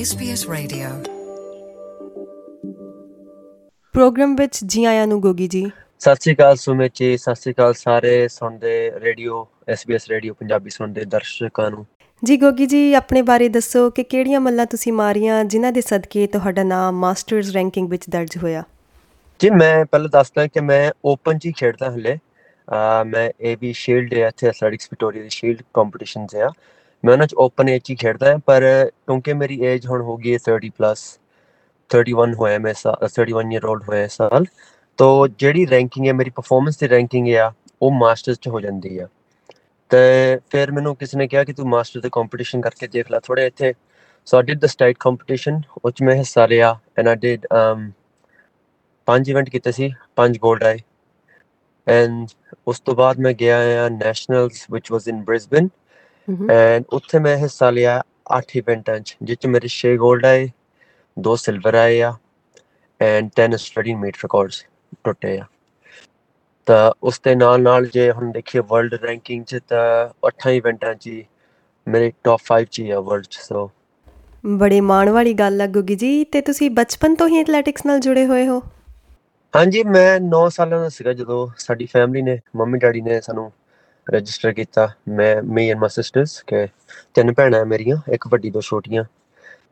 SBS Radio. Programme ਵਿੱਚ ਜੀ ਆਇਆਂ ਨੂੰ ਗੋਗੀ ਜੀ। ਸਤਿ ਸ਼੍ਰੀ ਅਕਾਲ ਸੁਮਿਤ ਜੀ ਸਤਿ ਸ਼੍ਰੀ ਅਕਾਲ ਸਾਰੇ ਸੁਣਦੇ ਰੇਡੀਓ SBS ਰੇਡੀਓ ਪੰਜਾਬੀ ਸੁਣਦੇ ਦਰਸ਼ਕਾਂ ਨੂੰ। ਜੀ ਗੋਗੀ ਜੀ ਆਪਣੇ ਬਾਰੇ ਦੱਸੋ ਕਿ ਕਿਹੜੀਆਂ ਮੱਲਾਂ ਤੁਸੀਂ ਮਾਰੀਆਂ ਜਿਨ੍ਹਾਂ ਦੇ ਸਦਕੇ ਤੁਹਾਡਾ ਨਾਮ ਮਾਸਟਰਸ ਰੈਂਕਿੰਗ ਵਿੱਚ ਦਰਜ ਹੋਇਆ? ਜੀ ਮੈਂ ਪਹਿਲਾਂ ਦੱਸਦਾ ਕਿ ਮੈਂ ਓਪਨ ਚ ਹੀ ਖੇਡਦਾ ਹਲੇ। ਮੈਂ ਏਬੀ ਸ਼ੀਲਡ ਹੈ ਇੱਥੇ ਐਥਲੈਟਿਕਸ ਵਿਕਟੋਰੀਆ ਦੀ ਸ਼ੀਲਡ ਕੰਪੀਟੀਸ਼ਨਸ ਆ। ਮੈਂ ਉਹਨਾਂ ਚ ਓਪਨ ਏਜ ਹੀ ਖੇਡਦਾ ਹਾਂ ਪਰ ਕਿਉਂਕਿ ਮੇਰੀ ਏਜ ਹੁਣ ਹੋ ਗਈ ਹੈ 30 ਪਲੱਸ 31 ਹੋਇਆ ਮੈਂ ਸਾ 31 ਈਅਰ 올ਡ ਹੋਇਆ ਇਸ ਸਾਲ ਤੋ ਜਿਹੜੀ ਰੈਂਕਿੰਗ ਹੈ ਮੇਰੀ ਪਰਫਾਰਮੈਂਸ ਦੀ ਰੈਂਕਿੰਗ ਆ ਉਹ ਮਾਸਟਰਸ ਚ ਹੋ ਜਾਂਦੀ ਆ ਤੇ ਫਿਰ ਮੈਨੂੰ ਕਿਸੇ ਨੇ ਕਿਹਾ ਕਿ ਤੂੰ ਮਾਸਟਰ ਦੇ ਕੰਪੀਟੀਸ਼ਨ ਕਰਕੇ ਦੇਖ ਲੈ ਥੋੜੇ ਇੱਥੇ so I did the state competition ਉਹ 'ਚ ਮੈਂ ਹਿੱਸਾ ਲਿਆ ਐਂਡ ਆਈ ਡਿਡ um ਪੰਜ ਇਵੈਂਟ ਕੀਤੇ ਸੀ ਪੰਜ 골ਡ ਆਏ ਐਂਡ ਉਸ ਤੋਂ ਬਾਅਦ ਮੈਂ ਗਿਆ ਆ nationals which was in Brisbane hmm and ਉੱਥੇ ਮੈਂ ਹਿੱਸਾ ਲਿਆ 8 ਇਵੈਂਟਾਂ 'ਚ ਜਿਸ 'ਚ ਮੇਰੇ 6 골ਡ ਆਏ ਦੋ ਸਿਲਵਰ ਆਏ ਆ ਐਂਡ 10 ਆਸਟ੍ਰੇਲੀਅਨ ਮੀਟ ਰਿਕਾਰਡਸ ਟੁੱਟੇ ਆ। ਤਾਂ ਉਸ ਦੇ ਨਾਲ ਨਾਲ ਜੇ ਹੁਣ ਦੇਖੀਏ ਵਰਲਡ ਰੈਂਕਿੰਗ 'ਚ ਤਾਂ 8 ਇਵੈਂਟਾਂ 'ਚ ਮੇਰੇ ਟੌਪ 5 'ਚ ਹੀ ਆ ਵਰਲਡ 'ਚ ਸੋ ਬੜੇ ਮਾਣ ਵਾਲੀ ਗੱਲ ਆ ਗੋਗੀ ਜੀ ਤੇ ਤੁਸੀਂ ਬਚਪਨ ਤੋਂ ਹੀ ਐਥਲੈਟਿਕਸ ਨਾਲ ਜੁੜੇ ਹੋਏ ਹੋ? ਹਾਂਜੀ ਮੈਂ 9 ਸਾਲਾਂ ਦਾ ਸੀਗਾ ਜਦੋਂ ਸਾਡੀ ਫੈਮਿਲੀ ਨੇ ਮੰਮੀ ਡੈਡੀ ਨੇ ਸਾਨੂੰ ਰਜਿਸਟਰ ਕੀਤਾ। ਮੈਂ ਮੀ ਐਂਡ ਮਾਈ ਸਿਸਟਰਸ ਕਿ ਤਿੰਨ ਭੈਣਾਂ ਮੇਰੀਆਂ, ਇੱਕ ਵੱਡੀ, ਦੋ ਛੋਟੀਆਂ।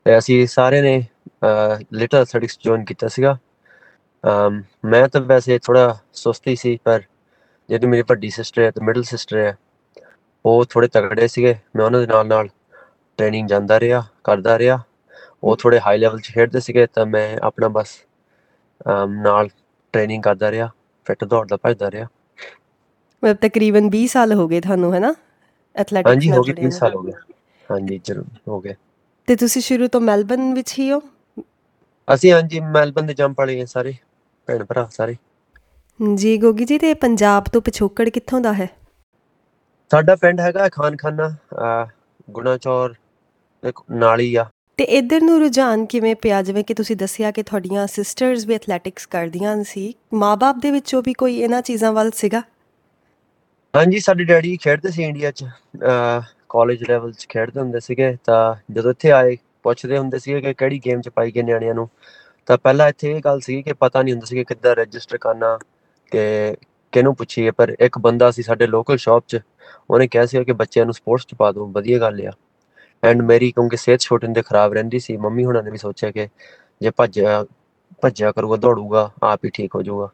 ਤੇ ਅਸੀਂ ਸਾਰੇ ਨੇ ਲਿਟਲ ਐਥਲੈਟਿਕਸ ਜੁਆਇਨ ਕੀਤਾ ਸੀਗਾ। ਅਮ, ਮੈਂ ਤਾਂ ਵੈਸੇ ਥੋੜਾ ਸੁਸਤੀ ਸੀ, ਪਰ ਜਿਹੜੀ ਮੇਰੀ ਵੱਡੀ ਸਿਸਟਰ ਹੈ ਤੇ ਮਿਡਲ ਸਿਸਟਰ ਹੈ, ਉਹ ਥੋੜੇ ਤਗੜੇ ਸੀਗੇ। ਮੈਂ ਉਹਨਾਂ ਦੇ ਨਾਲ ਨਾਲ ਟ੍ਰੇਨਿੰਗ ਜਾਂਦਾ ਰਿਹਾ, ਕਰਦਾ ਰਿਹਾ। ਉਹ ਥੋੜੇ ਹਾਈ ਲੈਵਲ 'ਚ ਖੇਡਦੇ ਸੀਗੇ, ਤਾਂ ਮੈਂ ਆਪਣਾ ਬਸ, ਅਮ, ਨਾਲ ਟ੍ਰੇਨਿੰਗ ਕਰਦਾ ਰਿਹਾ ਫਿੱਟ ਦੌੜਦਾ ਭੱਜਦਾ ਰਿਹਾ। ਮਤਲਬ ਤਕਰੀਬਨ 20 ਸਾਲ ਹੋ ਗਏ ਤੁਹਾਨੂੰ ਹੈ ਨਾ ਐਥਲੈਟਿਕਸ ਹਾਂਜੀ ਹੋ ਗਏ ਜੁੜੇ 30 ਸਾਲ ਹੋ ਗਏ। ਹਾਂਜੀ ਜ਼ਰੂਰ ਹੋ ਗਏ। ਤੇ ਤੁਸੀਂ ਸ਼ੁਰੂ ਤੋਂ ਮੈਲਬਨ ਵਿੱਚ ਹੀ ਹੋ? ਅਸੀਂ ਹਾਂਜੀ ਮੈਲਬਨ ਦੇ ਜੰਪ ਵਾਲੇ ਹਾਂ ਸਾਰੇ ਭੈਣ ਭਰਾ ਸਾਰੇ। ਜੀ ਗੋਗੀ ਜੀ ਤੇ ਪੰਜਾਬ ਤੋਂ ਪਿਛੋਕੜ ਕਿੱਥੋਂ ਦਾ ਹੈ? ਸਾਡਾ ਪਿੰਡ ਹੈਗਾ ਖਾਨ ਖਾਨਾ ਅਹ ਗੁਣਾ ਚੌਰ ਇੱਕ ਨਾਲੀ ਆ। ਤੇ ਇੱਧਰ ਨੂੰ ਰੁਝਾਨ ਕਿਵੇਂ ਪਿਆ? ਜਿਵੇਂ ਕਿ ਤੁਸੀਂ ਦੱਸਿਆ ਕਿ ਤੁਹਾਡੀਆਂ ਸਿਸਟਰਸ ਵੀ ਐਥਲੈਟਿਕਸ ਕਰਦੀਆਂ ਸੀ। ਮਾਪੇ ਦੇ ਵਿੱਚੋਂ ਵੀ ਕੋਈ ਇਹਨਾਂ ਚੀਜ਼ਾਂ ਵੱਲ ਸੀਗਾ? ਹਾਂਜੀ, ਸਾਡੇ ਡੈਡੀ ਖੇਡਦੇ ਸੀ ਇੰਡੀਆ 'ਚ ਕਾਲਜ ਲੈਵਲ 'ਚ ਖੇਡਦੇ ਹੁੰਦੇ ਸੀਗੇ। ਤਾਂ ਜਦੋਂ ਇੱਥੇ ਆਏ, ਪੁੱਛਦੇ ਹੁੰਦੇ ਸੀਗੇ ਕਿ ਕਿਹੜੀ ਗੇਮ 'ਚ ਪਾਈ ਗਏ ਨਿਆਣਿਆਂ ਨੂੰ। ਤਾਂ ਪਹਿਲਾਂ ਇੱਥੇ ਇਹ ਗੱਲ ਸੀ ਕਿ ਪਤਾ ਨਹੀਂ ਹੁੰਦਾ ਸੀ ਕਿ ਕਿੱਦਾਂ ਰਜਿਸਟਰ ਕਰਨਾ ਕਿ ਕਿਹਨੂੰ ਪੁੱਛੀਏ, ਪਰ ਇੱਕ ਬੰਦਾ ਸੀ ਸਾਡੇ ਲੋਕਲ ਸ਼ਾਪ 'ਚ, ਉਹਨੇ ਕਿਹਾ ਸੀ ਕਿ ਬੱਚਿਆਂ ਨੂੰ ਸਪੋਰਟਸ 'ਚ ਪਾ ਦਿਓ ਵਧੀਆ ਗੱਲ ਆ। ਐਂਡ ਮੇਰੀ ਕਿਉਂਕਿ ਸਿਹਤ ਛੋਟੇ ਹੁੰਦੇ ਖਰਾਬ ਰਹਿੰਦੀ ਸੀ, ਮੰਮੀ ਹੁਣਾਂ ਨੇ ਵੀ ਸੋਚਿਆ ਕਿ ਜੇ ਭੱਜਿਆ ਭੱਜਿਆ ਕਰੂਗਾ, ਦੌੜੂਗਾ, ਆਪ ਹੀ ਠੀਕ ਹੋ ਜਾਊਗਾ।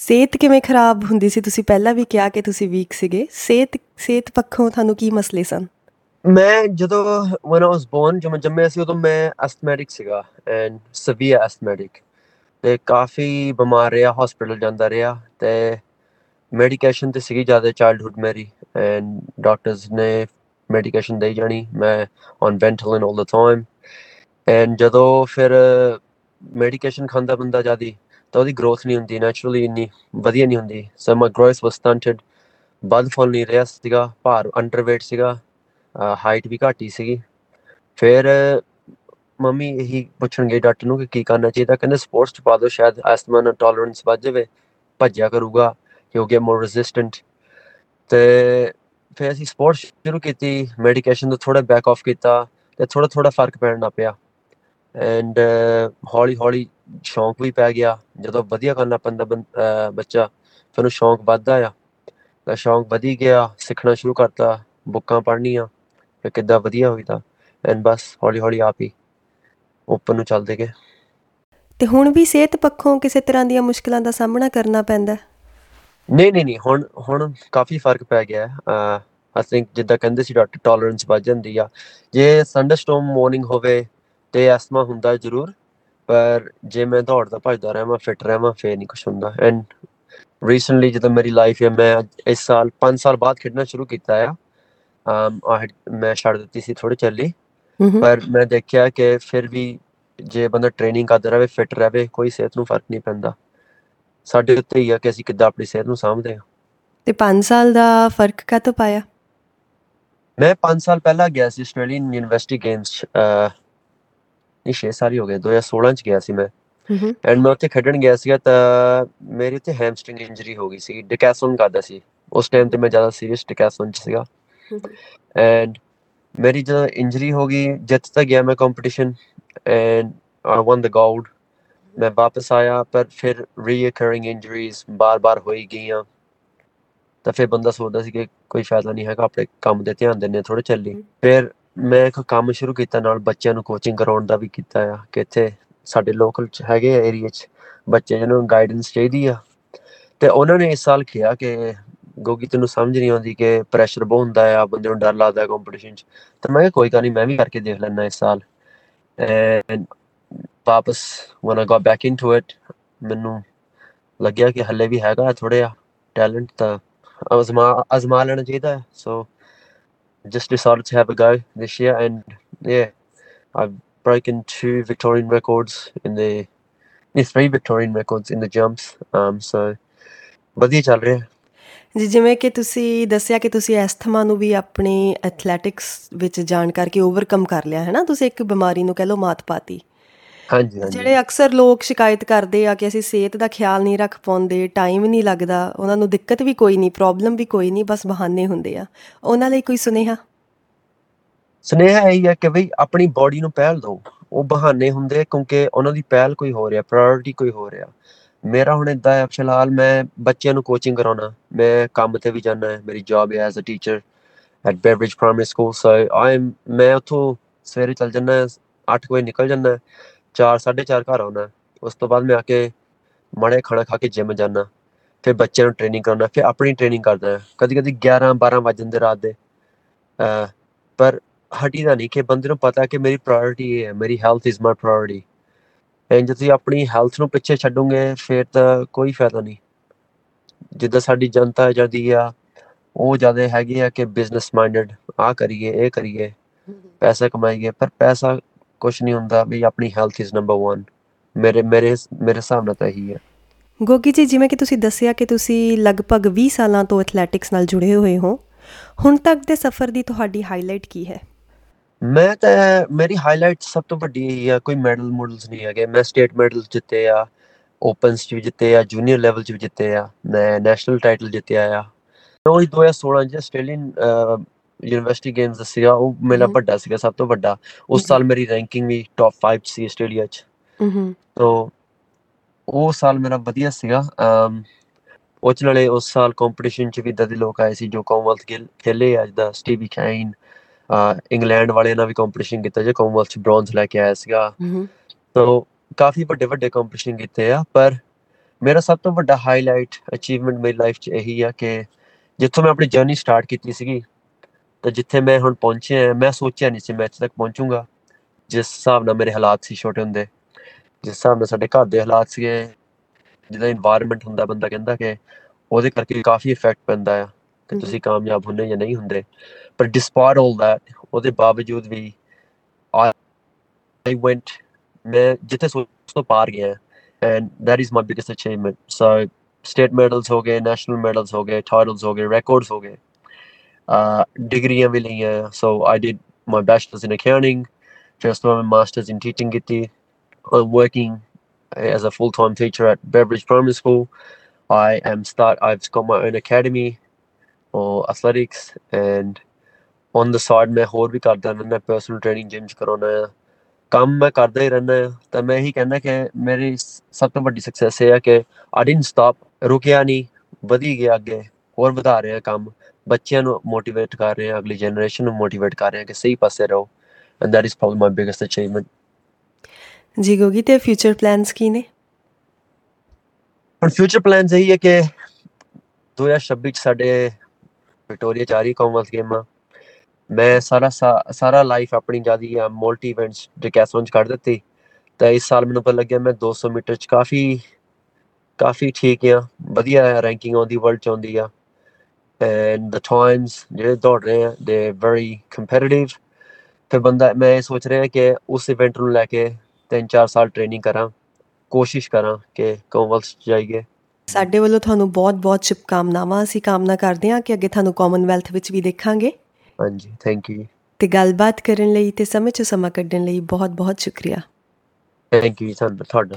ਸਿਹਤ ਕਿਵੇਂ ਖਰਾਬ ਹੁੰਦੀ ਸੀ? ਤੁਸੀਂ ਪਹਿਲਾਂ ਵੀ ਕਿਹਾ ਕਿ ਤੁਸੀਂ ਵੀਕ ਸੀਗੇ। ਸਿਹਤ ਸਿਹਤ ਪੱਖੋਂ ਤੁਹਾਨੂੰ ਕੀ ਮਸਲੇ ਸਨ? ਮੈਂ ਜਦੋਂ, when I was born, ਜਦੋਂ ਮੈਂ ਜੰਮਿਆ ਸੀ, ਉਦੋਂ ਮੈਂ ਐਸਥਮੈਟਿਕ ਸੀਗਾ ਐਂਡ severe asthmatic ਤੇ ਕਾਫੀ ਬਿਮਾਰ ਰਿਹਾ ਹਸਪੀਟਲ ਜਾਂਦਾ ਰਿਹਾ ਤੇ ਮੈਡੀਕੇਸ਼ਨ ਤੇ ਸੀਗੀ ਜ਼ਿਆਦਾ ਚਾਈਲਡਹੂਡ ਮੇਰੀ ਐਂਡ ਡਾਕਟਰਸ ਨੇ ਮੈਡੀਕੇਸ਼ਨ ਦੇਈ ਜਾਣੀ, ਮੈਂ on Ventolin 올 the time and ਜਦੋਂ ਫਿਰ ਮੈਡੀਕੇਸ਼ਨ ਖਾਂਦਾ ਬੰਦਾ ਜਿਆਦੀ ਤਾਂ ਉਹਦੀ ਗਰੋਥ ਨਹੀਂ ਹੁੰਦੀ ਨੈਚੁਰਲੀ ਇੰਨੀ ਵਧੀਆ ਨਹੀਂ ਹੁੰਦੀ। ਸੋ ਮਾਈ ਗਰੋਥ ਵਾਸ ਸਟੰਟਡ ਬਦ ਫੁੱਲ ਨਹੀਂ ਰਿਹਾ ਸੀਗਾ, ਭਾਰ ਅੰਡਰਵੇਟ ਸੀਗਾ ਹਾਈਟ ਵੀ ਘੱਟ ਹੀ ਸੀਗੀ। ਫਿਰ ਮੰਮੀ ਇਹੀ ਪੁੱਛਣਗੇ ਡਾਕਟਰ ਨੂੰ ਕਿ ਕੀ ਕਰਨਾ ਚਾਹੀਦਾ, ਕਹਿੰਦੇ ਸਪੋਰਟਸ ਚ ਪਾ ਦਿਓ, ਸ਼ਾਇਦ ਐਸਥਮਾ ਨਾਲ ਟੋਲਰੈਂਸ ਵੱਧ ਜਾਵੇ, ਭੱਜਿਆ ਕਰੂਗਾ ਯੂ ਗੈਟ ਮੋਰ ਰੈਜ਼ਿਸਟੈਂਟ ਤੇ ਫਿਰ ਅਸੀਂ ਸਪੋਰਟਸ ਸ਼ੁਰੂ ਕੀਤੀ ਮੈਡੀਕੇਸ਼ਨ ਤੋਂ ਥੋੜਾ ਬੈਕ ਆਫ ਕੀਤਾ, ਤੇ ਥੋੜਾ ਥੋੜਾ ਫ਼ਰਕ ਪੈਣ ਲੱਗ ਪਿਆ। ਐਂਡ ਹੌਲੀ ਹੌਲੀ ਸ਼ੌਂਕ ਵੀ ਪੈ ਗਿਆ। ਜਦੋਂ ਵਧੀਆ ਕਰਨਾ ਪੈਂਦਾ ਬੱਚਾ ਫਿਰ ਉਹਨੂੰ ਸ਼ੌਂਕ ਵੱਧਦਾ ਆ। ਤਾਂ ਸ਼ੌਂਕ ਵਧੀ ਗਿਆ ਸਿੱਖਣਾ ਸ਼ੁਰੂ ਕਰਤਾ ਬੁੱਕਾਂ ਪੜ੍ਹਨੀਆਂ ਫਿਰ ਕਿੱਦਾਂ ਵਧੀਆ ਹੋਈਦਾ ਐਂਡ ਬਸ ਹੌਲੀ ਹੌਲੀ ਆਪ ਹੀ ਉੱਪਰ ਨੂੰ ਚੱਲਦੇ ਗਏ। ਤੇ ਹੁਣ ਵੀ ਸਿਹਤ ਪੱਖੋਂ ਕਿਸੇ ਤਰ੍ਹਾਂ ਦੀਆਂ ਮੁਸ਼ਕਲਾਂ ਦਾ ਸਾਹਮਣਾ ਕਰਨਾ ਪੈਂਦਾ? ਨਹੀਂ ਨਹੀਂ ਨਹੀਂ ਹੁਣ ਹੁਣ ਕਾਫੀ ਫ਼ਰਕ ਪੈ ਗਿਆ। ਹੈ ਆਈ ਥਿੰਕ ਜਿੱਦਾਂ ਕਹਿੰਦੇ ਸੀ ਡਾਕਟਰ ਟੋਲਰੈਂਸ ਵੱਧ ਜਾਂਦੀ ਆ। ਜੇ ਸੰਡਰਸਟੋਰਮ ਮਾਰਨਿੰਗ ਹੋਵੇ ਤੇ ਐਸਮਾ ਹੁੰਦਾ ਜ਼ਰੂਰ ਪਰ ਜੇ ਮੈਂ ਦੌੜਦਾ ਭੱਜਦਾ ਰਹਾਂ ਫਿਟ ਰਹਾਂ ਫੇਰ ਨਹੀਂ ਕੁਝ ਹੁੰਦਾ। ਐਂਡ ਰੀਸੈਂਟਲੀ ਜਦੋਂ ਮੇਰੀ ਲਾਈਫ ਹੈ ਮੈਂ ਇਸ ਸਾਲ 5 ਸਾਲ ਬਾਅਦ ਖੇਡਣਾ ਸ਼ੁਰੂ ਕੀਤਾ ਆ। had- ਮੈਂ ਛੱਡ ਦਿੱਤੀ ਸੀ ਥੋੜੀ ਚੱਲੀ ਪਰ ਮੈਂ ਦੇਖਿਆ ਕਿ ਫਿਰ ਵੀ ਜੇ ਬੰਦਾ ਟ੍ਰੇਨਿੰਗ ਕਰਦਾ ਰਹੇ ਫਿਟ ਰਹੇ ਕੋਈ ਸਿਹਤ ਨੂੰ ਫ਼ਰਕ ਨਹੀਂ ਪੈਂਦਾ। ਸਾਡੇ ਉੱਤੇ ਹੀ ਆ ਕਿ ਅਸੀਂ ਕਿੱਦਾਂ ਆਪਣੀ ਸਿਹਤ ਨੂੰ ਸਾਂਭਦੇ ਹਾਂ। ਤੇ 5 ਸਾਲ ਦਾ ਫ਼ਰਕ ਕਾਹਤੋਂ ਪਾਇਆ? ਮੈਂ 5 ਸਾਲ ਪਹਿਲਾਂ ਗਿਆ ਸੀ ਆਸਟ੍ਰੇਲੀਅਨ ਯੂਨੀਵਰਸਿਟੀ ਗੇਮਸ ਇਹ 6 ਸਾਲ ਹੀ ਹੋ ਗਏ 2016 ਚ ਗਿਆ ਸੀ ਮੈਂ। ਐਂਡ ਮੈਂ ਉੱਥੇ ਖੇਡਣ ਗਿਆ ਸੀਗਾ ਤਾਂ ਮੇਰੀ ਉੱਥੇ ਹੈਮਸਟ੍ਰਿੰਗ ਇੰਜਰੀ ਹੋ ਗਈ ਸੀ ਡਿਕੈਸਲਨ ਕਰਦਾ ਸੀ। ਉਸ ਟਾਈਮ ਤੇ ਮੈਂ ਜ਼ਿਆਦਾ ਸੀਰੀਅਸ ਡਿਕੈਸਲਨ ਚ ਸੀਗਾ। ਐਂਡ ਮੇਰੀ ਜਦੋਂ ਇੰਜਰੀ ਹੋ ਗਈ ਜਿੱਤ ਤਾਂ ਗਿਆ ਮੈਂ competition and I won the 골ਡ ਮੈਂ ਵਾਪਸ ਆਇਆ ਪਰ ਫਿਰ ਰੀਅਕਰਿੰਗ ਇੰਜਰੀਜ਼ ਬਾਰ-ਬਾਰ ਹੋਈ ਗਈਆਂ। ਤਾਂ ਫਿਰ ਬੰਦਾ ਸੋਚਦਾ ਸੀ ਕਿ ਕੋਈ ਫਾਇਦਾ ਨਹੀਂ ਹੈਗਾ ਆਪਣੇ ਕੰਮ ਤੇ ਧਿਆਨ ਦਿੰਨੇ ਥੋੜੇ ਚੱਲੀ ਫਿਰ ਮੈਂ ਇੱਕ ਕੰਮ ਸ਼ੁਰੂ ਕੀਤਾ ਨਾਲ ਬੱਚਿਆਂ ਨੂੰ ਕੋਚਿੰਗ ਕਰਾਉਣ ਦਾ ਵੀ ਕੀਤਾ ਆ, ਕਿ ਇੱਥੇ ਸਾਡੇ ਲੋਕਲ ਚ ਹੈਗੇ ਆ ਏਰੀਆ ਚ ਬੱਚੇ ਜਿਹਨਾਂ ਨੂੰ ਗਾਈਡੈਂਸ ਚਾਹੀਦੀ ਆ। ਤੇ ਉਹਨਾਂ ਨੇ ਇਸ ਸਾਲ ਕਿਹਾ ਕਿ ਗੋਗੀ ਤੈਨੂੰ ਸਮਝ ਨਹੀਂ ਆਉਂਦੀ ਕਿ ਪ੍ਰੈਸ਼ਰ ਬਹੁਤ ਹੁੰਦਾ ਆ, ਬੰਦੇ ਨੂੰ ਡਰ ਲੱਗਦਾ ਕੰਪੀਟੀਸ਼ਨ ਚ। ਤਾਂ ਮੈਂ ਕਿਹਾ, ਕੋਈ ਗੱਲ ਨਹੀਂ, ਮੈਂ ਵੀ ਕਰਕੇ ਦੇਖ ਲੈਣਾ ਇਸ ਸਾਲ। ਐਂਡ ਵਾਪਸ when I got back into it, ਮੈਨੂੰ ਲੱਗਿਆ ਕਿ ਹੱਲੇ ਵੀ ਹੈਗਾ ਥੋੜ੍ਹਾ ਟੈਲੈਂਟ ਤਾਂ ਅਜ਼ਮਾ ਅਜ਼ਮਾ ਲੈਣਾ ਚਾਹੀਦਾ ਹੈ ਸੋ just decided to have a go this year and yeah I've broken two Victorian records in the yeah, three Victorian records in the jumps um so ਵਧੀਆ ਚੱਲ ਰਿਹਾ ਜੀ ਜਿਵੇਂ ਕਿ ਤੁਸੀਂ ਦੱਸਿਆ ਕਿ ਤੁਸੀਂ ਐਸਥਮਾ ਨੂੰ ਵੀ ਆਪਣੀ ਐਥਲੈਟਿਕਸ ਵਿੱਚ ਜਾਣ ਕਰਕੇ ਓਵਰਕਮ ਕਰ ਲਿਆ ਹੈ ਨਾ ਤੁਸੀਂ ਇੱਕ ਬਿਮਾਰੀ ਨੂੰ ਕਹਿ ਲਓ ਮਾਤ ਪਾਤੀ ਹਾਂਜੀ ਹਾਂਜੀ। ਜਿਹੜੇ ਅਕਸਰ ਲੋਕ ਸ਼ਿਕਾਇਤ ਕਰਦੇ ਆ ਕਿ ਅਸੀਂ ਸਿਹਤ ਦਾ ਖਿਆਲ ਨਹੀਂ ਰੱਖ ਪਾਉਂਦੇ ਟਾਈਮ ਨਹੀਂ ਲੱਗਦਾ ਉਹਨਾਂ ਨੂੰ ਦਿੱਕਤ ਵੀ ਕੋਈ ਨਹੀਂ ਪ੍ਰੋਬਲਮ ਵੀ ਕੋਈ ਨਹੀਂ ਬਸ ਬਹਾਨੇ ਹੁੰਦੇ ਆ। ਉਹਨਾਂ ਲਈ ਕੋਈ ਸੁਨੇਹਾ? ਸੁਨੇਹਾ ਇਹ ਹੀ ਕਿ ਬਈ ਆਪਣੀ ਬਾਡੀ ਨੂੰ ਪਹਿਲ ਦਿਓ। ਉਹ ਬਹਾਨੇ ਹੁੰਦੇ ਕਿਉਂਕਿ ਉਹਨਾਂ ਦੀ ਪਹਿਲ ਕੋਈ ਹੋ ਰਿਹਾ ਪ੍ਰਾਇੋਰਟੀ ਕੋਈ ਹੋ ਰਿਹਾ। ਮੇਰਾ ਹੁਣ ਇਦਾਂ ਹੈ ਫਿਲਹਾਲ ਮੈਂ ਬੱਚਿਆਂ ਨੂੰ ਕੋਚਿੰਗ ਕਰਾਉਣਾ। ਮੈਂ ਕੰਮ ਤੇ ਵੀ ਜਾਣਾ ਹੈ ਮੇਰੀ ਜੌਬ ਹੈ as a teacher at Beveridge primary school so I am ਮੈਂ ਉੱਥੋਂ ਸਵੇਰੇ ਚੱਲ ਜੰਨਾ 8 ਵਜੇ ਨਿਕਲ ਜੰਨਾ 4 4:30 ਘਰ ਆਉਣਾ ਉਸ ਤੋਂ ਬਾਅਦ ਮੈਂ ਆ ਕੇ ਮਾੜੇ ਖਾਣਾ ਖਾ ਕੇ ਜਿਮ ਜਾਣਾ ਫਿਰ ਬੱਚਿਆਂ ਨੂੰ ਟ੍ਰੇਨਿੰਗ ਕਰਾਉਣਾ ਫਿਰ ਆਪਣੀ ਟ੍ਰੇਨਿੰਗ ਕਰਦਾ ਕਦੀ ਕਦੀ 11 12 ਵਜੇ ਜਾਂਦੇ ਰਾਤ ਦੇ। ਪਰ ਹਟੀਦਾ ਨਹੀਂ ਕਿ ਬੰਦੇ ਨੂੰ ਪਤਾ ਕਿ ਮੇਰੀ ਪ੍ਰਾਇੋਰਟੀ ਇਹ ਹੈ ਮੇਰੀ ਹੈਲਥ ਇਜ਼ ਮਾਈ ਪ੍ਰਾਇੋਰਟੀ ਐਂ ਜੇ ਤੁਸੀਂ ਆਪਣੀ ਹੈਲਥ ਨੂੰ ਪਿੱਛੇ ਛੱਡੋਗੇ ਫਿਰ ਤਾਂ ਕੋਈ ਫਾਇਦਾ ਨਹੀਂ। ਜਿੱਦਾਂ ਸਾਡੀ ਜਨਤਾ ਜਾਂਦੀ ਆ ਉਹ ਜ਼ਿਆਦਾ ਹੈਗੇ ਆ ਕਿ ਬਿਜ਼ਨਸ ਮਾਈਂਡਡ ਆ ਕਰੀਏ ਇਹ ਕਰੀਏ ਪੈਸਾ ਕਮਾਈਏ ਪਰ ਪੈਸਾ ਕੁਝ ਨਹੀਂ ਹੁੰਦਾ ਵੀ ਆਪਣੀ ਹੈਲਥ ਇਜ਼ ਨੰਬਰ 1 ਮੇਰੇ ਮੇਰੇ ਮੇਰੇ ਹਿਸਾਬ ਨਾਲ ਤਾਂ ਇਹੀ ਹੈ। ਗੋਗੀ ਜੀ ਜਿਵੇਂ ਕਿ ਤੁਸੀਂ ਦੱਸਿਆ ਕਿ ਤੁਸੀਂ ਲਗਭਗ 20 ਸਾਲਾਂ ਤੋਂ ਐਥਲੈਟਿਕਸ ਨਾਲ ਜੁੜੇ ਹੋਏ ਹੋ ਹੁਣ ਤੱਕ ਦੇ ਸਫ਼ਰ ਦੀ ਤੁਹਾਡੀ ਹਾਈਲਾਈਟ ਕੀ ਹੈ? ਮੈਂ ਤਾਂ ਮੇਰੀ ਹਾਈਲਾਈਟ ਸਭ ਤੋਂ ਵੱਡੀ ਇਹੀ ਆ ਕੋਈ ਮੈਡਲ ਮੋਡਲਸ ਨਹੀਂ ਹੈਗੇ। ਮੈਂ ਸਟੇਟ ਮੈਡਲ ਜਿੱਤੇ ਆ ਓਪਨਸ ਚ ਵੀ ਜਿੱਤੇ ਆ ਜੂਨੀਅਰ ਲੈਵਲ ਚ ਵੀ ਜਿੱਤੇ ਆ ਮੈਂ ਨੈਸ਼ਨਲ ਟਾਈਟਲ ਜਿੱਤਿਆ ਆ। ਉਹ 2016 ਚ ਆਸਟ੍ਰੇਲੀਅਨ ਯੂਨੀਵਰਸਿਟੀ ਗੇਮਸ ਦਾ ਸੀਗਾ ਉਹ ਮੇਰਾ। ਵੱਡਾ ਸੀਗਾ ਸਭ ਤੋਂ ਵੱਡਾ। ਉਸ। ਸਾਲ ਮੇਰੀ ਰੈਂਕਿੰਗ ਵੀ ਟੌਪ 5 ਚ ਸੀ ਆਸਟ੍ਰੇਲੀਆ ਚ। ਹੂੰ ਤੋ ਉਹ ਸਾਲ ਮੇਰਾ ਵਧੀਆ ਸੀਗਾ। ਉਹ 'ਚ ਨਾਲੇ ਉਸ ਸਾਲ ਕੰਪੀਟੀਸ਼ਨ ਚ ਵੀ ਇਦਾਂ ਦੇ ਲੋਕ ਆਏ ਸੀ ਜੋ ਕਾਮਨਵੈਲਥ ਖੇਲੇ ਅੱਜ ਦਾ ਸਟੀਵੀ ਕੈਨ ਇੰਗਲੈਂਡ ਵਾਲਿਆਂ ਨਾਲ ਵੀ ਕੰਪੀਟੀਸ਼ਨ ਕੀਤਾ ਜੇ ਕਾਮਨਵੈਲਥ ਚ ਬ੍ਰੌਂਜ਼ ਲੈ ਕੇ ਆਇਆ ਸੀਗਾ। ਹੂੰ ਤੋ ਕਾਫੀ ਵੱਡੇ ਵੱਡੇ ਕੰਪੀਟੀਸ਼ਨ ਕੀਤੇ ਆ ਪਰ ਮੇਰਾ ਸਭ ਤੋਂ ਵੱਡਾ ਹਾਈਲਾਈਟ ਅਚੀਵਮੈਂਟ ਮੇਰੀ ਲਾਈਫ 'ਚ ਇਹੀ ਆ ਕਿ ਜਿੱਥੋਂ ਮੈਂ ਆਪਣੀ ਜਰਨੀ ਸਟਾਰਟ ਕੀਤੀ ਸੀਗੀ ਤਾਂ ਜਿੱਥੇ ਮੈਂ ਹੁਣ ਪਹੁੰਚਿਆ ਮੈਂ ਸੋਚਿਆ ਨਹੀਂ ਸੀ ਮੈਚ ਤੱਕ ਪਹੁੰਚੂਗਾ। ਜਿਸ ਹਿਸਾਬ ਨਾਲ ਮੇਰੇ ਹਾਲਾਤ ਸੀ ਛੋਟੇ ਹੁੰਦੇ ਜਿਸ ਹਿਸਾਬ ਨਾਲ ਸਾਡੇ ਘਰ ਦੇ ਹਾਲਾਤ ਸੀਗੇ ਜਿਹਦਾ এনवायरमेंट ਹੁੰਦਾ ਬੰਦਾ ਕਹਿੰਦਾ ਕਿ ਉਹਦੇ ਕਰਕੇ ਕਾਫੀ ਇਫੈਕਟ ਪੈਂਦਾ ਆ ਕਿ ਤੁਸੀਂ ਕਾਮਯਾਬ ਹੁੰਦੇ ਜਾਂ ਨਹੀਂ ਹੁੰਦੇ। ਪਰ ਡਿਸਪਾਇਟ ਆਲ ਦੈਟ ਉਹਦੇ ਬਾਵਜੂਦ ਵੀ ਆਈ ਵੈਂਟ ਮੈਂ ਜਿੱਥੇ ਸੋਚ ਤੋਂ ਪਾਰ ਗਿਆ। And that is my biggest achievement so state medals ਹੋ ਗਏ ਨੈਸ਼ਨਲ ਮੈਡਲਸ ਹੋ ਗਏ ਟਾਈਟਲਸ ਹੋ ਗਏ ਰਿਕਾਰਡਸ ਹੋ ਗਏ। Uh ਡਿਗਰੀਆਂ ਵੀ ਲਈਆਂ so I did my bachelor's in accounting ਫਿਰ ਉਸ ਤੋਂ ਬਾਅਦ ਮੈਂ master's in teaching ਕੀਤੀ I'm working as a full-time teacher at Beveridge Primary School I am start I've got my own academy for athletics and on the side ਮੈਂ ਹੋਰ ਵੀ ਕਰਦਾ ਰਹਿੰਦਾ personal training gyms ਕਰਾਉਣਾ ਆ ਕੰਮ ਮੈਂ ਕਰਦਾ ਹੀ ਰਹਿੰਦਾ ਆ ਤਾਂ ਮੈਂ ਇਹੀ ਕਹਿੰਦਾ ਕਿ ਮੇਰੀ ਸ- ਸਭ ਤੋਂ ਵੱਡੀ ਸਕਸੈਸ ਇਹ ਹੈ ਕਿ I didn't stop ਰੁਕਿਆ ਨਹੀਂ ਵਧੀ ਗਿਆ ਅੱਗੇ ਹੋਰ ਵਧਾ ਰਿਹਾ ਕੰਮ ਬੱਚਿਆਂ ਨੂੰ ਮੋਟੀਵੇਟ ਕਰ ਰਹੇ ਹਾਂ ਅਗਲੀ ਜਨਰੇਸ਼ਨ ਨੂੰ ਮੋਟੀਵੇਟ ਕਰ ਰਹੇ ਹਾਂ ਕਿ ਸਹੀ ਪਾਸੇ ਰਹੋ and that is probably my biggest achievement. ਜੀ ਗੋਗੀ ਤੇ ਫਿਊਚਰ ਪਲਾਨਸ ਕੀ ਨੇ? ਹੁਣ ਫਿਊਚਰ ਪਲਾਨਸ ਇਹੀ ਹੈ ਕਿ 2026 ਚ ਸਾਡੇ ਵਿਕਟੋਰੀਆ ਰਹੀ ਕਾਮਨਵੈਲਥ ਗੇਮਾਂ ਮੈਂ ਸਾਰਾ ਸਾਰਾ ਲਾਈਫ ਆਪਣੀ ਜਿਆਦੀ ਆ ਮਲਟੀ ਇਵੈਂਟਸ ਡਿਕੈਥਲਨ ਚ ਕੱਢ ਦਿੱਤੀ। ਤਾਂ ਇਸ ਸਾਲ ਮੈਨੂੰ ਪਤਾ ਲੱਗਿਆ ਮੈਂ 200 ਮੀਟਰ ਚ ਕਾਫੀ ਕਾਫੀ ਠੀਕ ਆ ਵਧੀਆ ਰੈਂਕਿੰਗ ਆਉਂਦੀ ਵਰਲਡ ਚ ਆਉਂਦੀ ਆ। ਐਂਡ ਦ ਟਾਈਮਸ ਜਿਹੜੇ ਦੌੜ ਰਹੇ ਆ ਦੇ ਵੈਰੀ ਕੰਪੀਟੀਟਿਵ ਫਿਰ ਬੰਦਾ ਮੈਂ ਸੋਚ ਰਿਹਾ ਕਿ ਉਸ ਇਵੈਂਟ ਨੂੰ ਲੈ ਕੇ 3-4 ਸਾਲ ਟ੍ਰੇਨਿੰਗ ਕਰਾਂ ਕੋਸ਼ਿਸ਼ ਕਰਾਂ ਕਿ ਕਾਮਨਵੈਲਥ ਜਾਈਏ ਸਾਡੇ ਵੱਲੋਂ ਤੁਹਾਨੂੰ ਬਹੁਤ-ਬਹੁਤ ਸ਼ੁਭਕਾਮਨਾਵਾਂ ਅਸੀਂ ਕਾਮਨਾ ਕਰਦੇ ਹਾਂ ਕਿ ਅੱਗੇ ਤੁਹਾਨੂੰ ਕਾਮਨਵੈਲਥ ਵਿੱਚ ਵੀ ਦੇਖਾਂਗੇ ਹਾਂਜੀ ਥੈਂਕ ਯੂ ਤੇ ਗੱਲਬਾਤ ਕਰਨ ਲਈ ਤੇ ਸਮੇਂ 'ਚ ਸਮਾਂ ਕੱਢਣ ਲਈ ਬਹੁਤ-ਬਹੁਤ ਸ਼ੁਕਰੀਆ ਥੈਂਕ ਯੂ ਤੁਹਾਨੂੰ ਤੁਹਾਡਾ